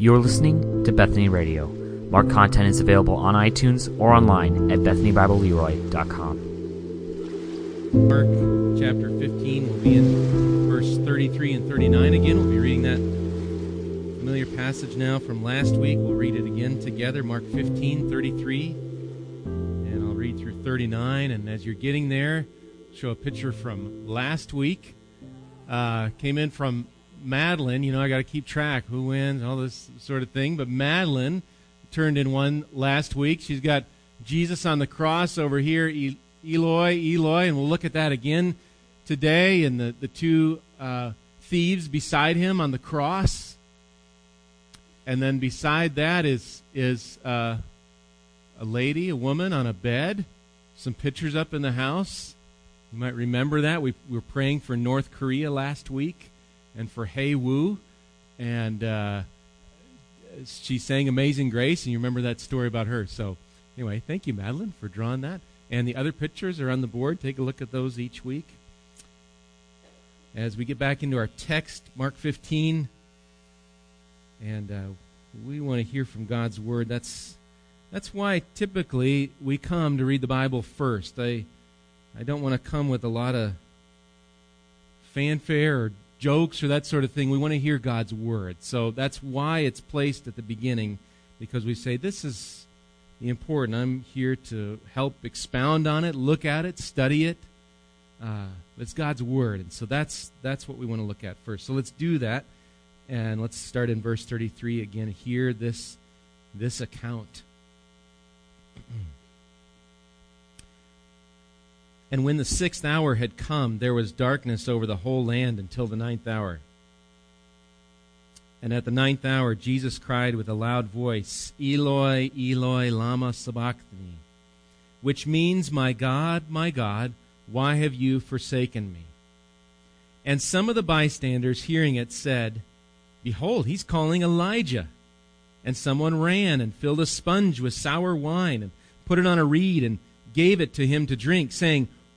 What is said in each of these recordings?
You're listening to Bethany Radio. More content is available on iTunes or online at BethanyBibleLeroy.com. Mark chapter 15 will be in verse 33 and 39 again. We'll be reading that familiar passage now from last week. We'll read it again together. Mark 15, 33. And I'll read through 39. And as you're getting there, show a picture from last week. Uh, came in from Madeline, you know, I got to keep track who wins, all this sort of thing. But Madeline turned in one last week. She's got Jesus on the cross over here, Eloi, Eloi, and we'll look at that again today. And the, the two uh, thieves beside him on the cross. And then beside that is, is uh, a lady, a woman on a bed. Some pictures up in the house. You might remember that. We, we were praying for North Korea last week and for Hey Wu. And uh, she sang Amazing Grace, and you remember that story about her. So, anyway, thank you, Madeline, for drawing that. And the other pictures are on the board. Take a look at those each week. As we get back into our text, Mark 15, and uh, we want to hear from God's Word. That's, that's why typically we come to read the Bible first. I, I don't want to come with a lot of fanfare or jokes or that sort of thing. We want to hear God's word. So that's why it's placed at the beginning, because we say, This is important. I'm here to help expound on it, look at it, study it. Uh, it's God's word. And so that's, that's what we want to look at first. So let's do that. And let's start in verse 33 again. Hear this, this account. And when the sixth hour had come, there was darkness over the whole land until the ninth hour. And at the ninth hour, Jesus cried with a loud voice, Eloi, Eloi, Lama Sabachthani, which means, My God, my God, why have you forsaken me? And some of the bystanders, hearing it, said, Behold, he's calling Elijah. And someone ran and filled a sponge with sour wine and put it on a reed and gave it to him to drink, saying,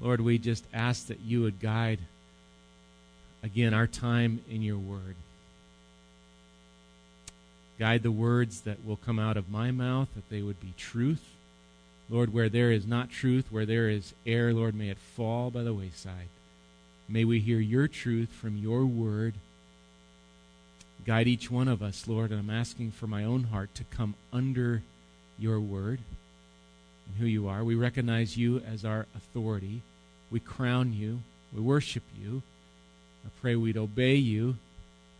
Lord, we just ask that you would guide, again, our time in your word. Guide the words that will come out of my mouth, that they would be truth. Lord, where there is not truth, where there is error, Lord, may it fall by the wayside. May we hear your truth from your word. Guide each one of us, Lord, and I'm asking for my own heart to come under your word and who you are. We recognize you as our authority. We crown you. We worship you. I pray we'd obey you.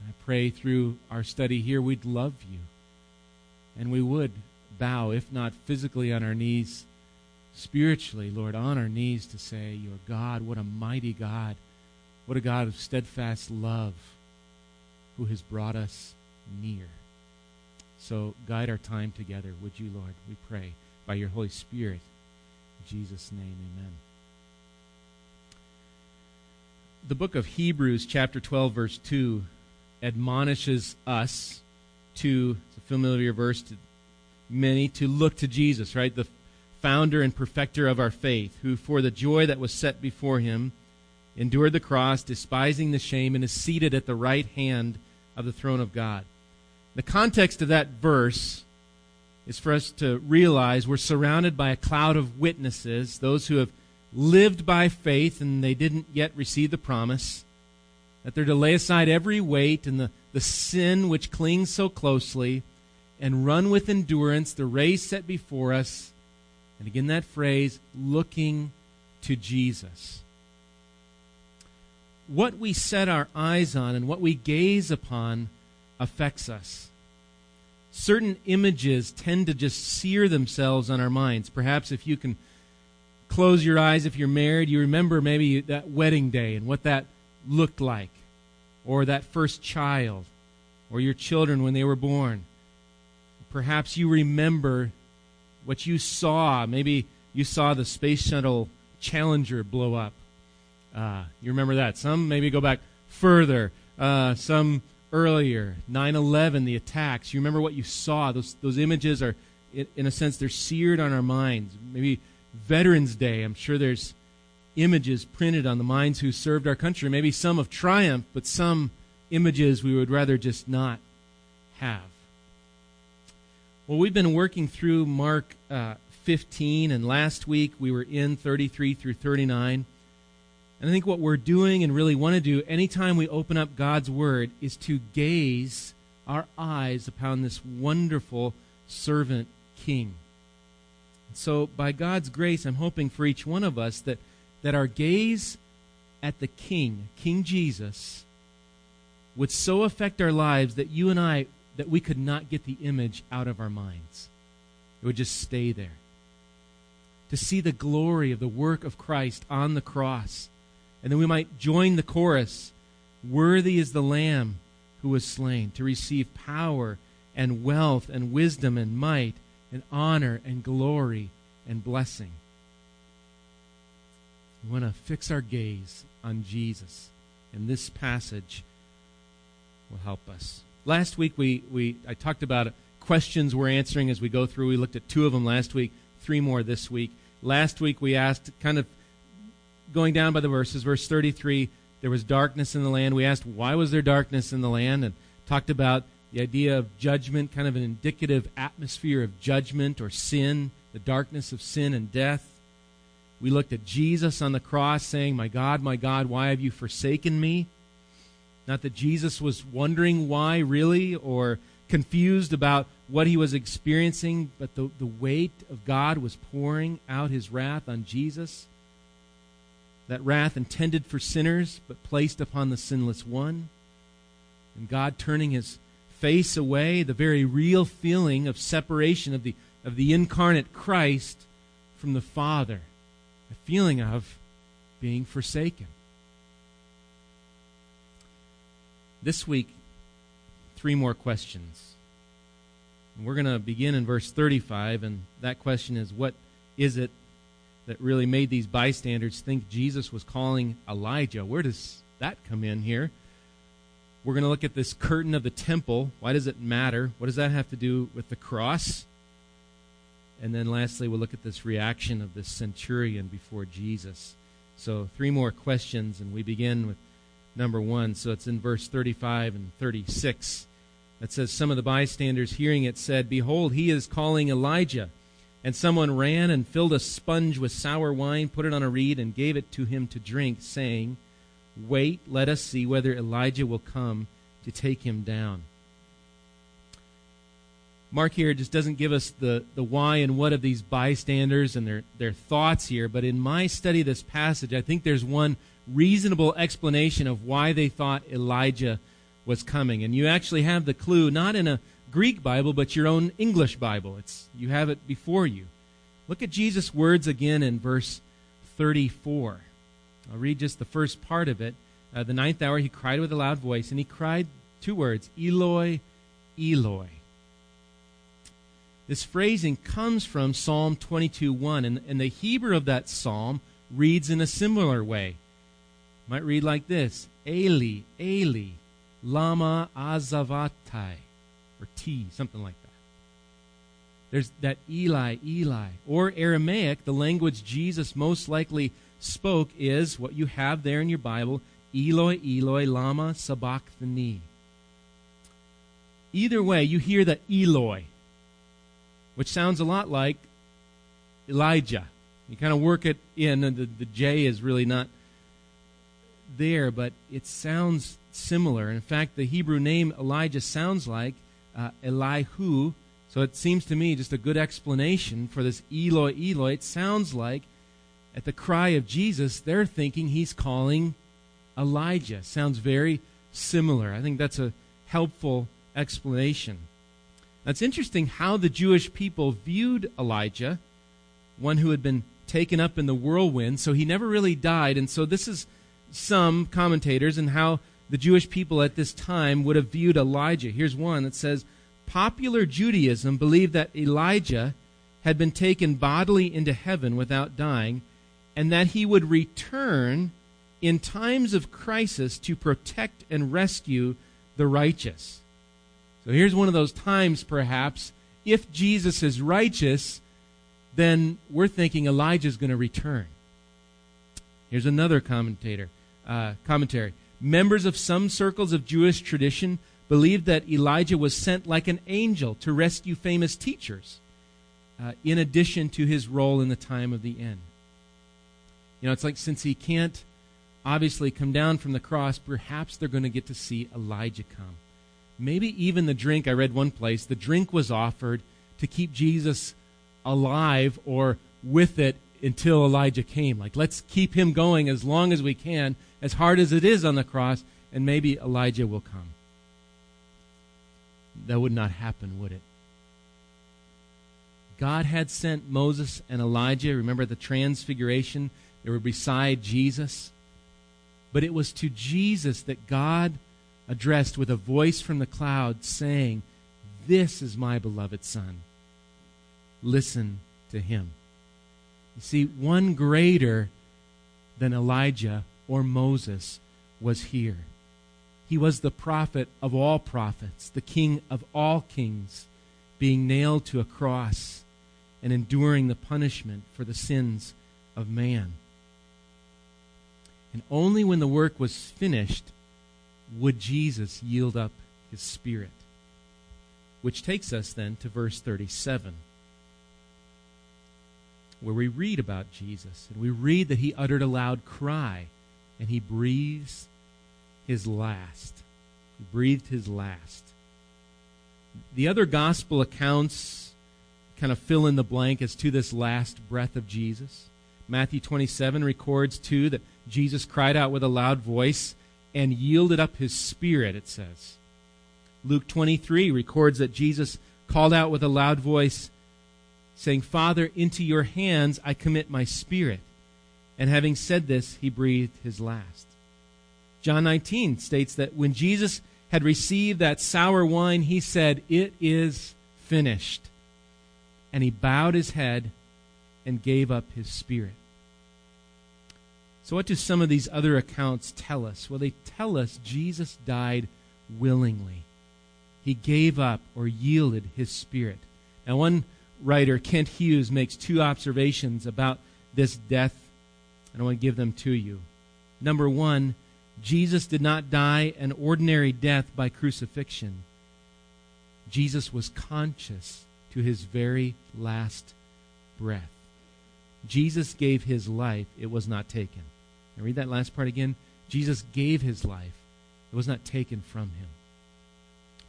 And I pray through our study here we'd love you. And we would bow, if not physically on our knees, spiritually, Lord, on our knees to say, You're God. What a mighty God. What a God of steadfast love who has brought us near. So guide our time together, would you, Lord? We pray by your Holy Spirit. In Jesus' name, amen. The book of Hebrews, chapter 12, verse 2, admonishes us to, it's a familiar verse to many, to look to Jesus, right? The founder and perfecter of our faith, who for the joy that was set before him endured the cross, despising the shame, and is seated at the right hand of the throne of God. The context of that verse is for us to realize we're surrounded by a cloud of witnesses, those who have lived by faith and they didn't yet receive the promise, that they're to lay aside every weight and the, the sin which clings so closely and run with endurance the race set before us. And again, that phrase, looking to Jesus. What we set our eyes on and what we gaze upon affects us certain images tend to just sear themselves on our minds. Perhaps if you can close your eyes, if you're married, you remember maybe that wedding day and what that looked like, or that first child, or your children when they were born. perhaps you remember what you saw. Maybe you saw the space shuttle Challenger blow up. Uh, you remember that? Some maybe go back further. Uh, some earlier, 9/11, the attacks. You remember what you saw? Those those images are, in a sense, they're seared on our minds. Maybe Veterans Day. I'm sure there's images printed on the minds who served our country. Maybe some of triumph, but some images we would rather just not have. Well, we've been working through Mark uh, 15, and last week we were in 33 through 39. And I think what we're doing and really want to do anytime we open up God's Word is to gaze our eyes upon this wonderful servant king. So, by God's grace, I'm hoping for each one of us that, that our gaze at the King, King Jesus, would so affect our lives that you and I, that we could not get the image out of our minds. It would just stay there. To see the glory of the work of Christ on the cross. And then we might join the chorus Worthy is the Lamb who was slain to receive power and wealth and wisdom and might and honor and glory and blessing. We want to fix our gaze on Jesus. And this passage will help us. Last week we, we I talked about questions we're answering as we go through. We looked at two of them last week, three more this week. Last week we asked kind of going down by the verses, verse 33, there was darkness in the land. We asked why was there darkness in the land and talked about the idea of judgment, kind of an indicative atmosphere of judgment or sin, the darkness of sin and death. We looked at Jesus on the cross saying, My God, my God, why have you forsaken me? Not that Jesus was wondering why, really, or confused about what he was experiencing, but the, the weight of God was pouring out his wrath on Jesus. That wrath intended for sinners, but placed upon the sinless one. And God turning his face away the very real feeling of separation of the, of the incarnate Christ from the Father, a feeling of being forsaken. This week, three more questions. And we're going to begin in verse 35, and that question is what is it that really made these bystanders think Jesus was calling Elijah? Where does that come in here? We're going to look at this curtain of the temple. Why does it matter? What does that have to do with the cross? And then lastly, we'll look at this reaction of this centurion before Jesus. So, three more questions, and we begin with number one. So, it's in verse 35 and 36. That says, Some of the bystanders hearing it said, Behold, he is calling Elijah. And someone ran and filled a sponge with sour wine, put it on a reed, and gave it to him to drink, saying, Wait, let us see whether Elijah will come to take him down. Mark here just doesn't give us the, the why and what of these bystanders and their, their thoughts here, but in my study of this passage, I think there's one reasonable explanation of why they thought Elijah was coming. And you actually have the clue not in a Greek Bible, but your own English Bible. It's, you have it before you. Look at Jesus' words again in verse 34. I'll read just the first part of it. Uh, the ninth hour, he cried with a loud voice, and he cried two words Eloi, Eloi. This phrasing comes from Psalm 22 1, and, and the Hebrew of that psalm reads in a similar way. It might read like this Eli, Eli, Lama Azavatai, or T, something like that. There's that Eli, Eli. Or Aramaic, the language Jesus most likely spoke is what you have there in your Bible Eloi, Eloi, Lama Sabachthani. Either way, you hear the Eloi, which sounds a lot like Elijah. You kind of work it in, and the, the J is really not there, but it sounds similar. In fact, the Hebrew name Elijah sounds like uh, Elihu, so it seems to me just a good explanation for this Eloi, Eloi. It sounds like at the cry of Jesus, they're thinking he's calling Elijah. Sounds very similar. I think that's a helpful explanation. That's interesting how the Jewish people viewed Elijah, one who had been taken up in the whirlwind, so he never really died. And so this is some commentators and how the Jewish people at this time would have viewed Elijah. Here's one that says, popular Judaism believed that Elijah had been taken bodily into heaven without dying, and that he would return in times of crisis to protect and rescue the righteous. So here's one of those times, perhaps, if Jesus is righteous, then we're thinking Elijah is going to return. Here's another commentator uh, commentary. Members of some circles of Jewish tradition believed that Elijah was sent like an angel to rescue famous teachers, uh, in addition to his role in the time of the end. You know, it's like since he can't obviously come down from the cross, perhaps they're going to get to see Elijah come. Maybe even the drink, I read one place, the drink was offered to keep Jesus alive or with it until Elijah came. Like, let's keep him going as long as we can, as hard as it is on the cross, and maybe Elijah will come. That would not happen, would it? God had sent Moses and Elijah. Remember the transfiguration? They were beside Jesus. But it was to Jesus that God addressed with a voice from the cloud saying, This is my beloved Son. Listen to him. You see, one greater than Elijah or Moses was here. He was the prophet of all prophets, the king of all kings, being nailed to a cross and enduring the punishment for the sins of man. And only when the work was finished would Jesus yield up his spirit. Which takes us then to verse 37 where we read about Jesus. And we read that he uttered a loud cry and he breathes his last. He breathed his last. The other gospel accounts kind of fill in the blank as to this last breath of Jesus. Matthew 27 records, too, that Jesus cried out with a loud voice and yielded up his spirit, it says. Luke 23 records that Jesus called out with a loud voice saying, Father, into your hands I commit my spirit. And having said this, he breathed his last. John 19 states that when Jesus had received that sour wine, he said, It is finished. And he bowed his head and gave up his spirit. So, what do some of these other accounts tell us? Well, they tell us Jesus died willingly. He gave up or yielded his spirit. Now, one writer, Kent Hughes, makes two observations about this death, and I want to give them to you. Number one, Jesus did not die an ordinary death by crucifixion. Jesus was conscious to his very last breath. Jesus gave his life, it was not taken. And read that last part again. Jesus gave his life, it was not taken from him.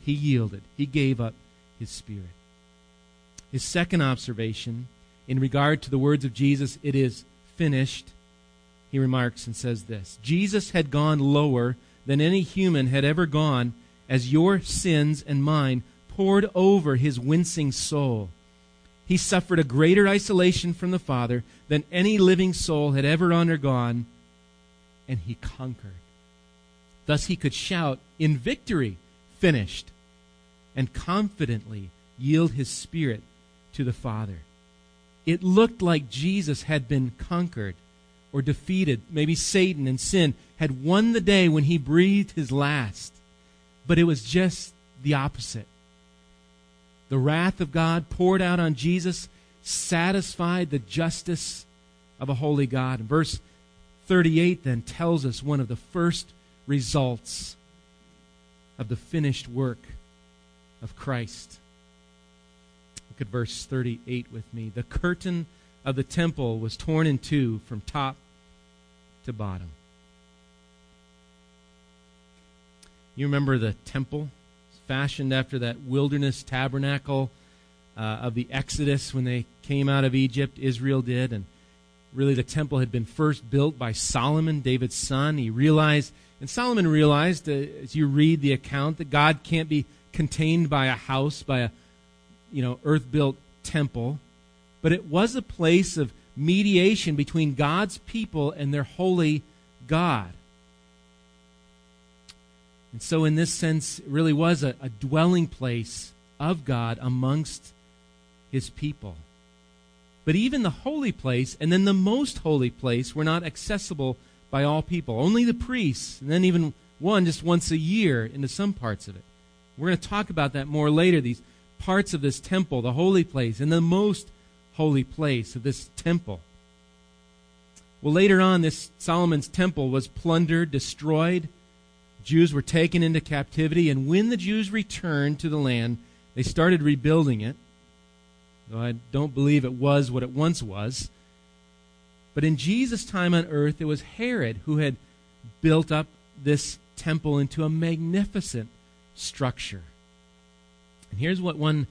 He yielded, he gave up his spirit. His second observation, in regard to the words of Jesus, it is finished, he remarks and says this Jesus had gone lower than any human had ever gone as your sins and mine poured over his wincing soul. He suffered a greater isolation from the Father than any living soul had ever undergone, and he conquered. Thus he could shout in victory, finished, and confidently yield his spirit to the Father. It looked like Jesus had been conquered or defeated. Maybe Satan and sin had won the day when he breathed his last. But it was just the opposite. The wrath of God poured out on Jesus satisfied the justice of a holy God. And verse 38 then tells us one of the first results of the finished work of Christ. Look at verse 38 with me. The curtain of the temple was torn in two from top to bottom. You remember the temple? Fashioned after that wilderness tabernacle uh, of the Exodus when they came out of Egypt, Israel did. And really, the temple had been first built by Solomon, David's son. He realized, and Solomon realized, uh, as you read the account, that God can't be contained by a house, by a you know, earth built temple, but it was a place of mediation between God's people and their holy God. And so, in this sense, it really was a, a dwelling place of God amongst his people. But even the holy place and then the most holy place were not accessible by all people. Only the priests, and then even one just once a year into some parts of it. We're going to talk about that more later, these parts of this temple, the holy place, and the most holy place of this temple. Well, later on, this Solomon's temple was plundered, destroyed. Jews were taken into captivity, and when the Jews returned to the land, they started rebuilding it. Though I don't believe it was what it once was. But in Jesus' time on earth, it was Herod who had built up this temple into a magnificent structure. And here's what one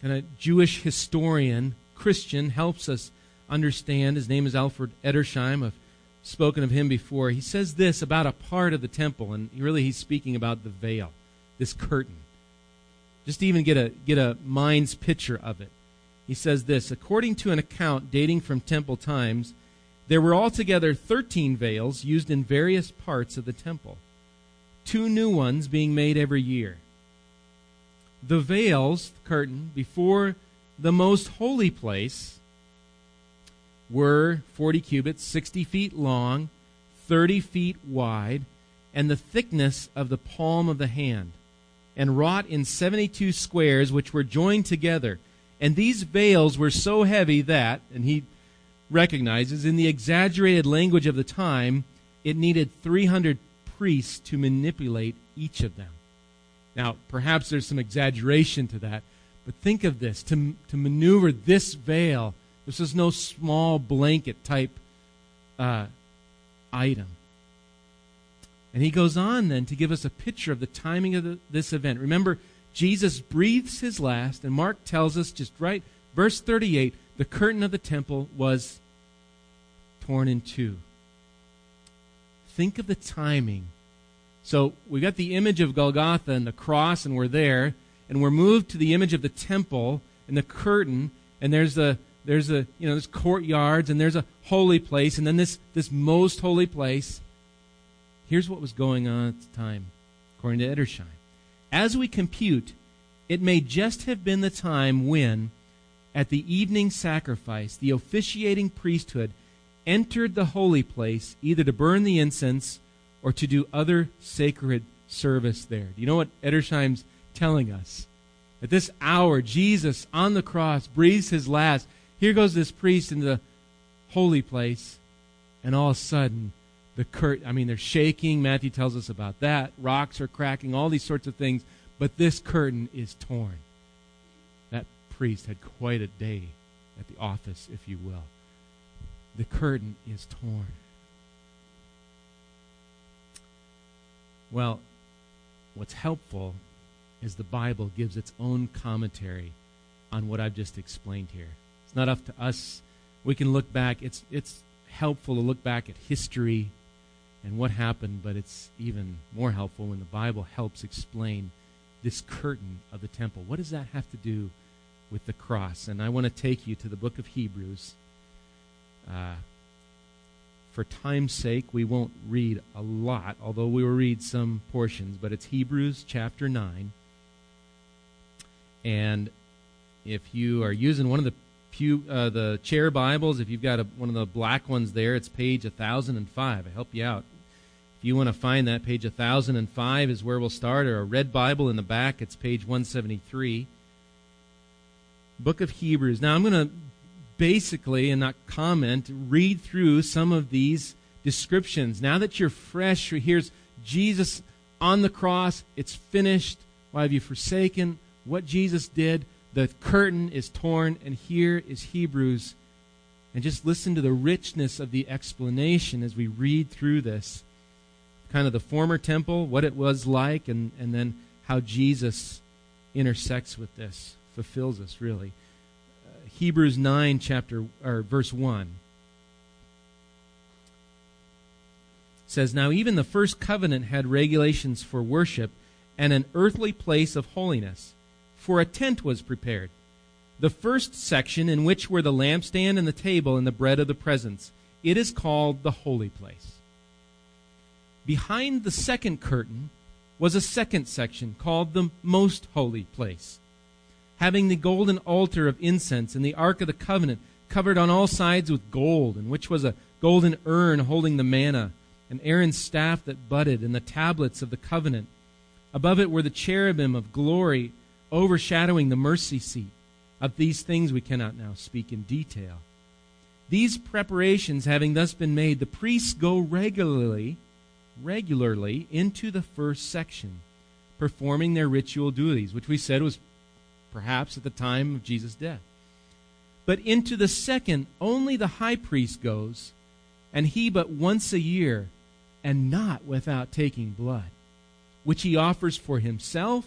kind of Jewish historian, Christian, helps us understand. His name is Alfred Edersheim. I've spoken of him before. He says this about a part of the temple, and really he's speaking about the veil, this curtain. Just to even get a, get a mind's picture of it. He says this According to an account dating from temple times, there were altogether 13 veils used in various parts of the temple, two new ones being made every year. The veils, the curtain, before the most holy place were 40 cubits, 60 feet long, 30 feet wide, and the thickness of the palm of the hand, and wrought in 72 squares which were joined together. And these veils were so heavy that, and he recognizes, in the exaggerated language of the time, it needed 300 priests to manipulate each of them. Now, perhaps there's some exaggeration to that, but think of this to, to maneuver this veil, this is no small blanket type uh, item. And he goes on then to give us a picture of the timing of the, this event. Remember, Jesus breathes his last, and Mark tells us just right, verse 38 the curtain of the temple was torn in two. Think of the timing. So we got the image of Golgotha and the cross, and we're there, and we're moved to the image of the temple and the curtain, and there's a there's a you know there's courtyards and there's a holy place, and then this this most holy place. Here's what was going on at the time, according to Edersheim. As we compute, it may just have been the time when, at the evening sacrifice, the officiating priesthood entered the holy place either to burn the incense or to do other sacred service there. Do you know what Edersheim's telling us? At this hour, Jesus on the cross breathes his last. Here goes this priest in the holy place, and all of a sudden, the curt I mean, they're shaking. Matthew tells us about that. Rocks are cracking, all these sorts of things. But this curtain is torn. That priest had quite a day at the office, if you will the curtain is torn. Well, what's helpful is the Bible gives its own commentary on what I've just explained here. Not up to us. We can look back. It's, it's helpful to look back at history and what happened, but it's even more helpful when the Bible helps explain this curtain of the temple. What does that have to do with the cross? And I want to take you to the book of Hebrews. Uh, for time's sake, we won't read a lot, although we will read some portions, but it's Hebrews chapter 9. And if you are using one of the pew, uh, the chair Bibles, if you've got a, one of the black ones there, it's page 1005. I help you out. If you want to find that, page 1005 is where we'll start, or a red Bible in the back, it's page 173. Book of Hebrews. Now, I'm going to basically, and not comment, read through some of these descriptions. Now that you're fresh, here's Jesus on the cross. It's finished. Why have you forsaken what Jesus did? The curtain is torn, and here is Hebrews. And just listen to the richness of the explanation as we read through this. Kind of the former temple, what it was like, and, and then how Jesus intersects with this, fulfills us, really. Uh, Hebrews 9 chapter or verse 1 says now even the first covenant had regulations for worship and an earthly place of holiness for a tent was prepared. The first section in which were the lampstand and the table and the bread of the presence. It is called the holy place. Behind the second curtain was a second section called the most holy place. Having the golden altar of incense and the ark of the covenant covered on all sides with gold, in which was a golden urn holding the manna, and Aaron's staff that budded, and the tablets of the covenant. Above it were the cherubim of glory overshadowing the mercy seat. Of these things we cannot now speak in detail. These preparations having thus been made, the priests go regularly, regularly into the first section, performing their ritual duties, which we said was perhaps at the time of Jesus' death. But into the second, only the high priest goes, and he but once a year, and not without taking blood, which he offers for himself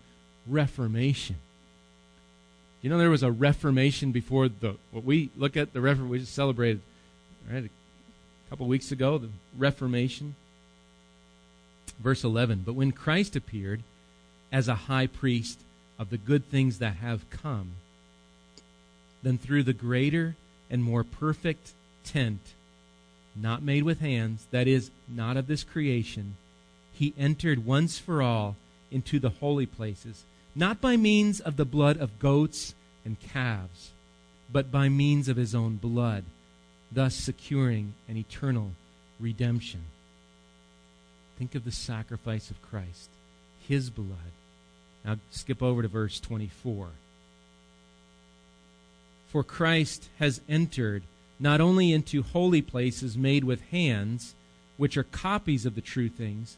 Reformation. You know, there was a Reformation before the what we look at the Reformation. We just celebrated right a couple weeks ago the Reformation. Verse eleven. But when Christ appeared as a high priest of the good things that have come, then through the greater and more perfect tent, not made with hands, that is, not of this creation, he entered once for all into the holy places not by means of the blood of goats and calves, but by means of his own blood, thus securing an eternal redemption. Think of the sacrifice of Christ, his blood. Now skip over to verse 24. For Christ has entered not only into holy places made with hands, which are copies of the true things,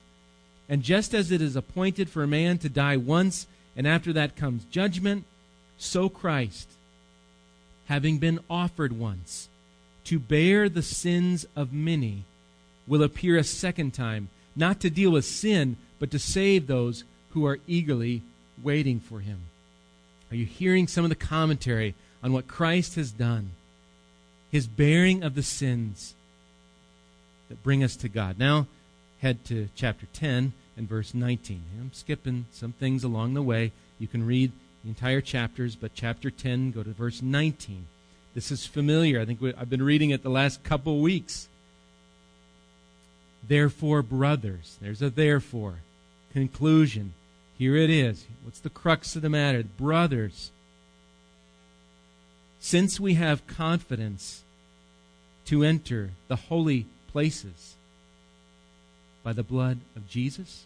And just as it is appointed for a man to die once, and after that comes judgment, so Christ, having been offered once to bear the sins of many, will appear a second time, not to deal with sin, but to save those who are eagerly waiting for him. Are you hearing some of the commentary on what Christ has done? His bearing of the sins that bring us to God. Now, head to chapter 10 and verse 19. I'm skipping some things along the way. You can read the entire chapters, but chapter 10, go to verse 19. This is familiar. I think we, I've been reading it the last couple weeks. Therefore, brothers, there's a therefore. Conclusion. Here it is. What's the crux of the matter? Brothers, since we have confidence to enter the holy places, by the blood of Jesus,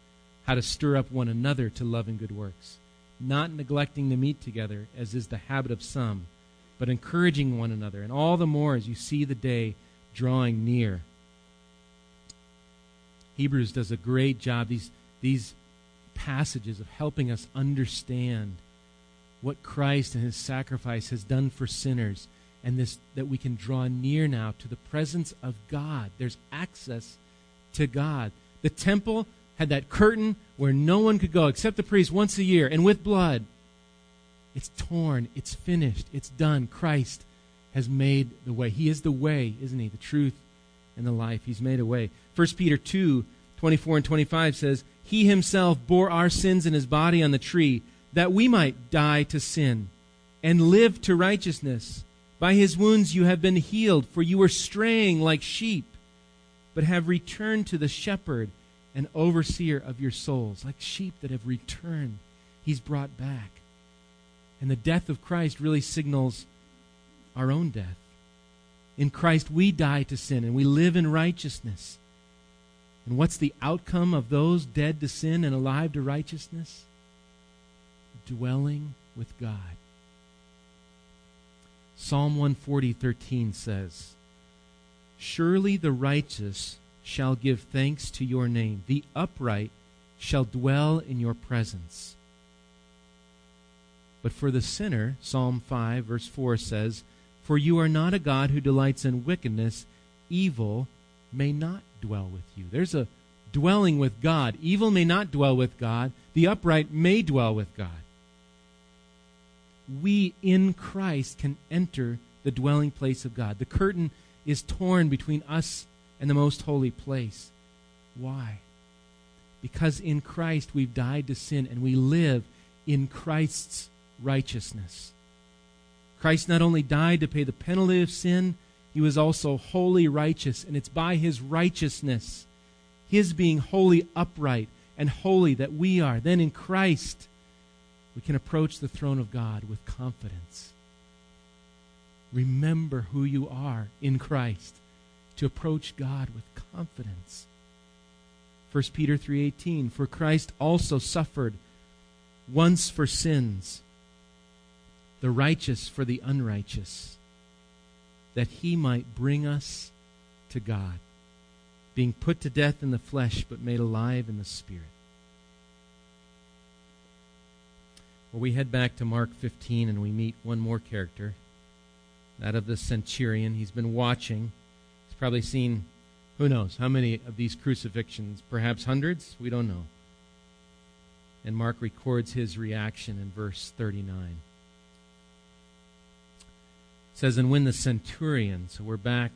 how to stir up one another to love and good works, not neglecting to meet together, as is the habit of some, but encouraging one another, and all the more as you see the day drawing near. Hebrews does a great job, these, these passages, of helping us understand what Christ and his sacrifice has done for sinners, and this that we can draw near now to the presence of God. There's access to God. The temple had that curtain where no one could go except the priest once a year and with blood. It's torn, it's finished, it's done. Christ has made the way. He is the way, isn't he? The truth and the life. He's made a way. 1 Peter 2 24 and 25 says, He himself bore our sins in his body on the tree, that we might die to sin, and live to righteousness. By his wounds you have been healed, for you were straying like sheep, but have returned to the shepherd and overseer of your souls. Like sheep that have returned, he's brought back. And the death of Christ really signals our own death. In Christ, we die to sin and we live in righteousness. And what's the outcome of those dead to sin and alive to righteousness? Dwelling with God. Psalm 140:13 says, "Surely the righteous shall give thanks to your name; the upright shall dwell in your presence." But for the sinner, Psalm 5 verse 4 says, "For you are not a God who delights in wickedness; evil may not dwell with you." There's a dwelling with God. Evil may not dwell with God. The upright may dwell with God we in Christ can enter the dwelling place of God. The curtain is torn between us and the most holy place. Why? Because in Christ we've died to sin and we live in Christ's righteousness. Christ not only died to pay the penalty of sin, he was also wholly righteous, and it's by his righteousness, his being wholly upright and holy, that we are. Then in Christ, we can approach the throne of God with confidence. Remember who you are in Christ to approach God with confidence. 1 Peter 3:18 For Christ also suffered once for sins the righteous for the unrighteous that he might bring us to God being put to death in the flesh but made alive in the spirit Well, we head back to Mark 15 and we meet one more character, that of the centurion. He's been watching. Probably seen, who knows, how many of these crucifixions? Perhaps hundreds? We don't know. And Mark records his reaction in verse 39. It says, And when the centurion, so we're back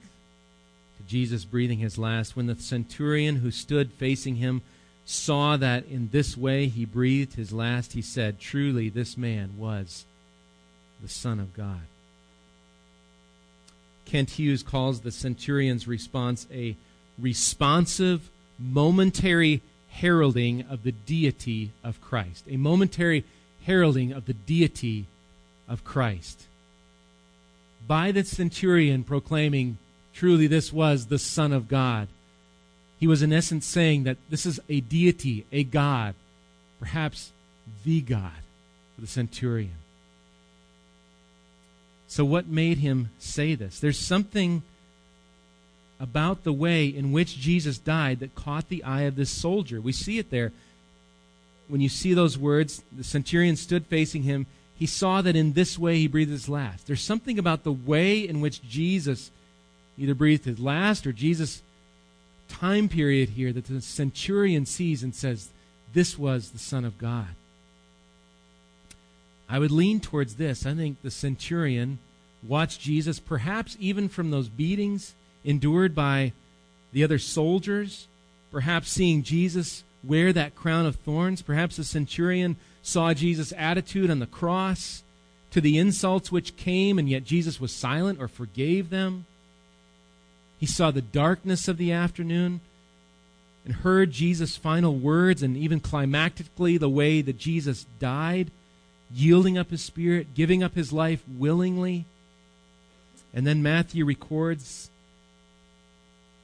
to Jesus breathing his last, when the centurion who stood facing him saw that in this way he breathed his last, he said, Truly, this man was the Son of God. Kent Hughes calls the centurion's response a responsive, momentary heralding of the deity of Christ. A momentary heralding of the deity of Christ. By the centurion proclaiming, Truly, this was the Son of God he was in essence saying that this is a deity, a God, perhaps the God for the centurion. So, what made him say this? There's something about the way in which Jesus died that caught the eye of this soldier. We see it there. When you see those words, the centurion stood facing him. He saw that in this way he breathed his last. There's something about the way in which Jesus either breathed his last or Jesus time period here that the centurion sees and says, This was the Son of God. I would lean towards this. I think the centurion watched Jesus, perhaps even from those beatings endured by the other soldiers, perhaps seeing Jesus wear that crown of thorns. Perhaps the centurion saw Jesus' attitude on the cross to the insults which came, and yet Jesus was silent or forgave them. He saw the darkness of the afternoon and heard Jesus' final words, and even climactically, the way that Jesus died, yielding up his spirit, giving up his life willingly. And then Matthew records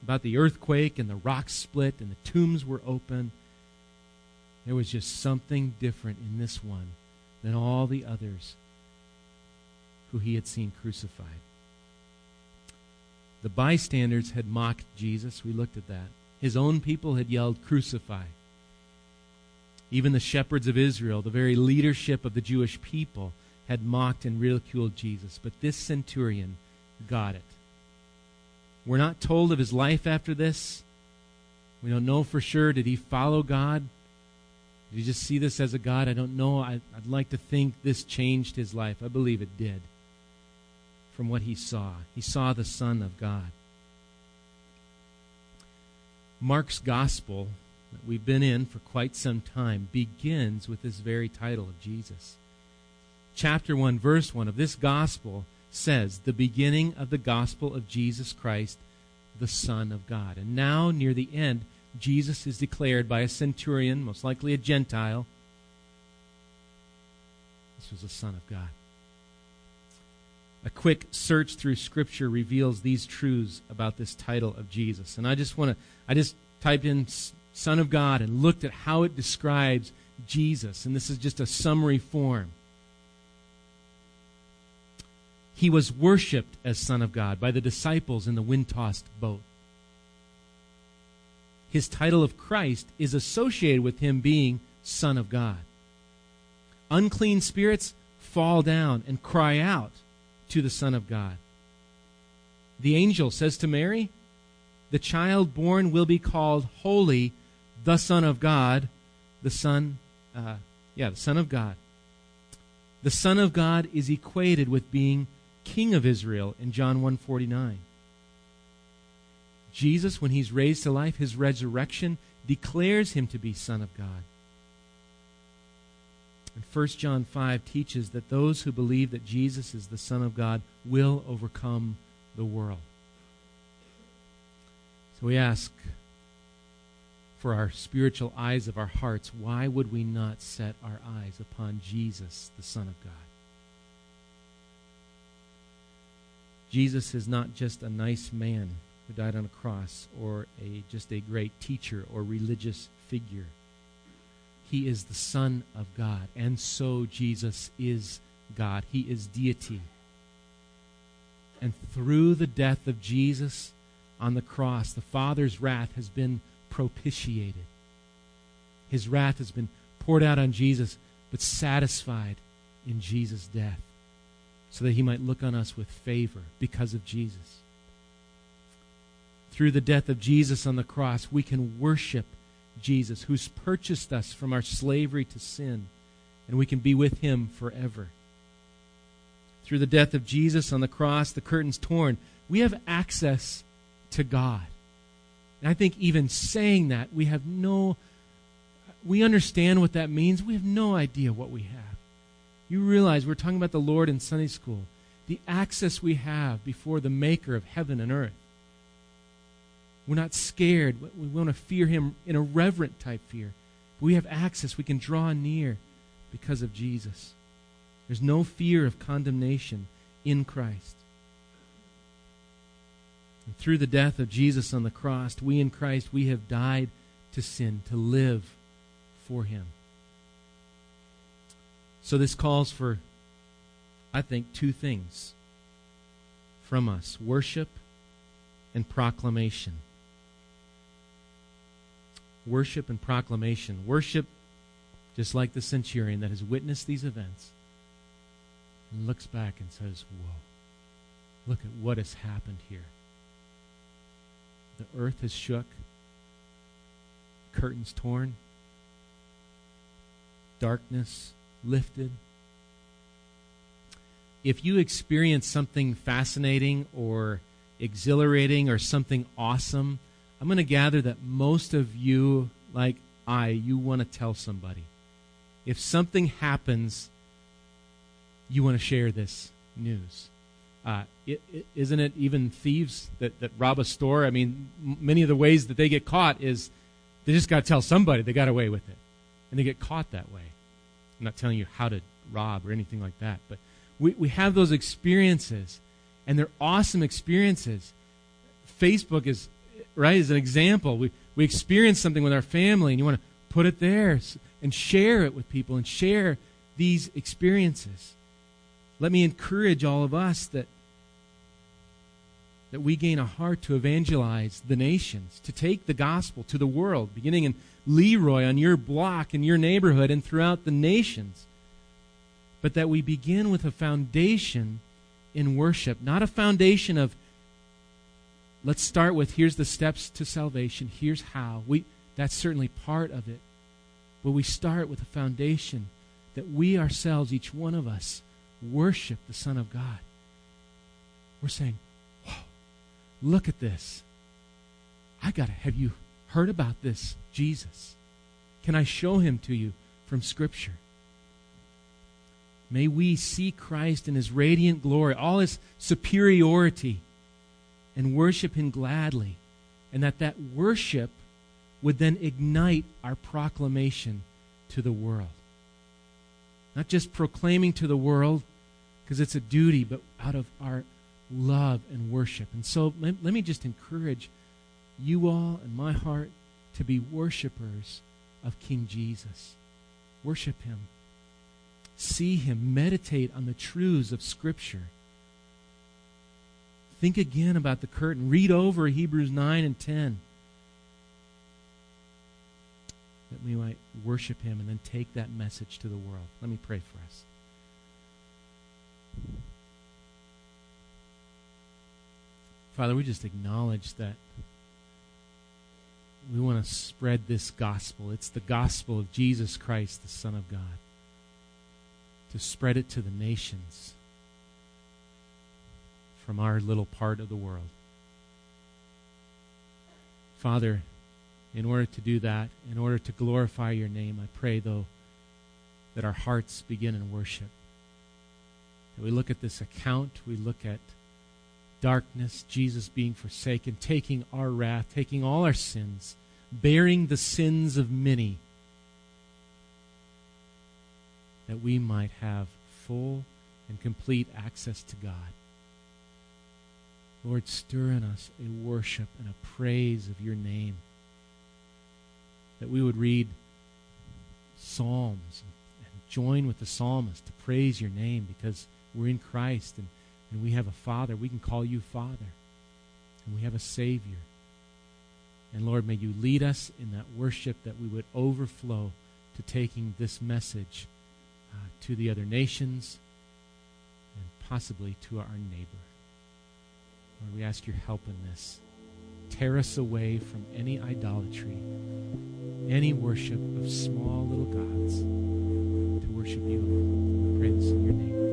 about the earthquake and the rocks split and the tombs were open. There was just something different in this one than all the others who he had seen crucified. The bystanders had mocked Jesus. We looked at that. His own people had yelled, Crucify. Even the shepherds of Israel, the very leadership of the Jewish people, had mocked and ridiculed Jesus. But this centurion got it. We're not told of his life after this. We don't know for sure. Did he follow God? Did he just see this as a God? I don't know. I, would like to think this changed his life. I believe it did from what he saw. He saw the Son of God. Mark's gospel that we've been in for quite some time begins with this very title of Jesus. chapter 1, verse 1 of this gospel says, the beginning of the gospel of Jesus Christ, the Son of God. And now, near the end, Jesus is declared by a centurion, most likely a Gentile. This was the Son of God. A quick search through Scripture reveals these truths about this title of Jesus. And I just want to, I just typed in Son of God and looked at how it describes Jesus. And this is just a summary form. He was worshiped as Son of God by the disciples in the wind tossed boat. His title of Christ is associated with him being Son of God. Unclean spirits fall down and cry out to the Son of God. The angel says to Mary, The child born will be called Holy, the Son of God, the Son, uh, yeah, the Son of God. The Son of God is equated with being King of Israel in John 149. Jesus, when he's raised to life, his resurrection declares him to be Son of God. And 1 John 5 teaches that those who believe that Jesus is the Son of God will overcome the world. So we ask for our spiritual eyes of our hearts, why would we not set our eyes upon Jesus, the Son of God? Jesus is not just a nice man who died on a cross or a just a great teacher or religious figure. He is the Son of God, and so Jesus is God. He is deity. And through the death of Jesus on the cross, the Father's wrath has been propitiated. His wrath has been poured out on Jesus, but satisfied in Jesus' death so that he might look on us with favor because of Jesus. Through the death of Jesus on the cross, we can worship Jesus, who's purchased us from our slavery to sin, and we can be with him forever. Through the death of Jesus on the cross, the curtain's torn. We have access to God. And I think even saying that, we have no, we understand what that means. We have no idea what we have. You realize we're talking about the Lord in Sunday school, the access we have before the Maker of heaven and earth. We're not scared. We want to fear Him in a reverent type fear. We have access. We can draw near because of Jesus. There's no fear of condemnation in Christ. And through the death of Jesus on the cross, we in Christ, we have died to sin, to live for Him. So this calls for, I think, two things from us worship and proclamation. Worship and proclamation. Worship, just like the centurion that has witnessed these events, and looks back and says, Whoa, look at what has happened here. The earth has shook, curtains torn, darkness lifted. If you experience something fascinating or exhilarating or something awesome, I'm going to gather that most of you, like I, you want to tell somebody. If something happens, you want to share this news. Uh, is isn't it even thieves that, that rob a store? I mean, many of the ways that they get caught is they just got to tell somebody they got away with it. And they get caught that way. I'm not telling you how to rob or anything like that, but we, we have those experiences, and they're awesome experiences. Facebook is, right, is an example. We, we experience something with our family, and you want to put it there and share it with people and share these experiences. Let me encourage all of us that that we gain a heart to evangelize the nations, to take the gospel to the world, beginning in Leroy, on your block, in your neighborhood, and throughout the nations. But that we begin with a foundation in worship, not a foundation of, let's start with here's the steps to salvation, here's how. We, that's certainly part of it. But we start with a foundation that we ourselves, each one of us, worship the Son of God. We're saying, Look at this. I got to have you heard about this Jesus? Can I show him to you from Scripture? May we see Christ in his radiant glory, all his superiority, and worship him gladly. And that that worship would then ignite our proclamation to the world. Not just proclaiming to the world because it's a duty, but out of our love and worship. And so let, let me just encourage you all and my heart to be worshipers of King Jesus. Worship him. See him. Meditate on the truths of Scripture. Think again about the curtain. Read over Hebrews 9 and 10. That we might worship him and then take that message to the world. Let me pray for us. Father, we just acknowledge that we want to spread this gospel. It's the gospel of Jesus Christ, the Son of God. To spread it to the nations from our little part of the world. Father, in order to do that, in order to glorify your name, I pray, though, that our hearts begin in worship. That we look at this account, we look at darkness, Jesus being forsaken, taking our wrath, taking all our sins, bearing the sins of many, that we might have full and complete access to God. Lord, stir in us a worship and a praise of your name. That we would read Psalms and join with the psalmist to praise your name because we're in Christ and and we have a Father. We can call you Father. And we have a Savior. And Lord, may you lead us in that worship that we would overflow to taking this message uh, to the other nations and possibly to our neighbor. Lord, we ask your help in this. Tear us away from any idolatry, any worship of small little gods, to worship you this in your name.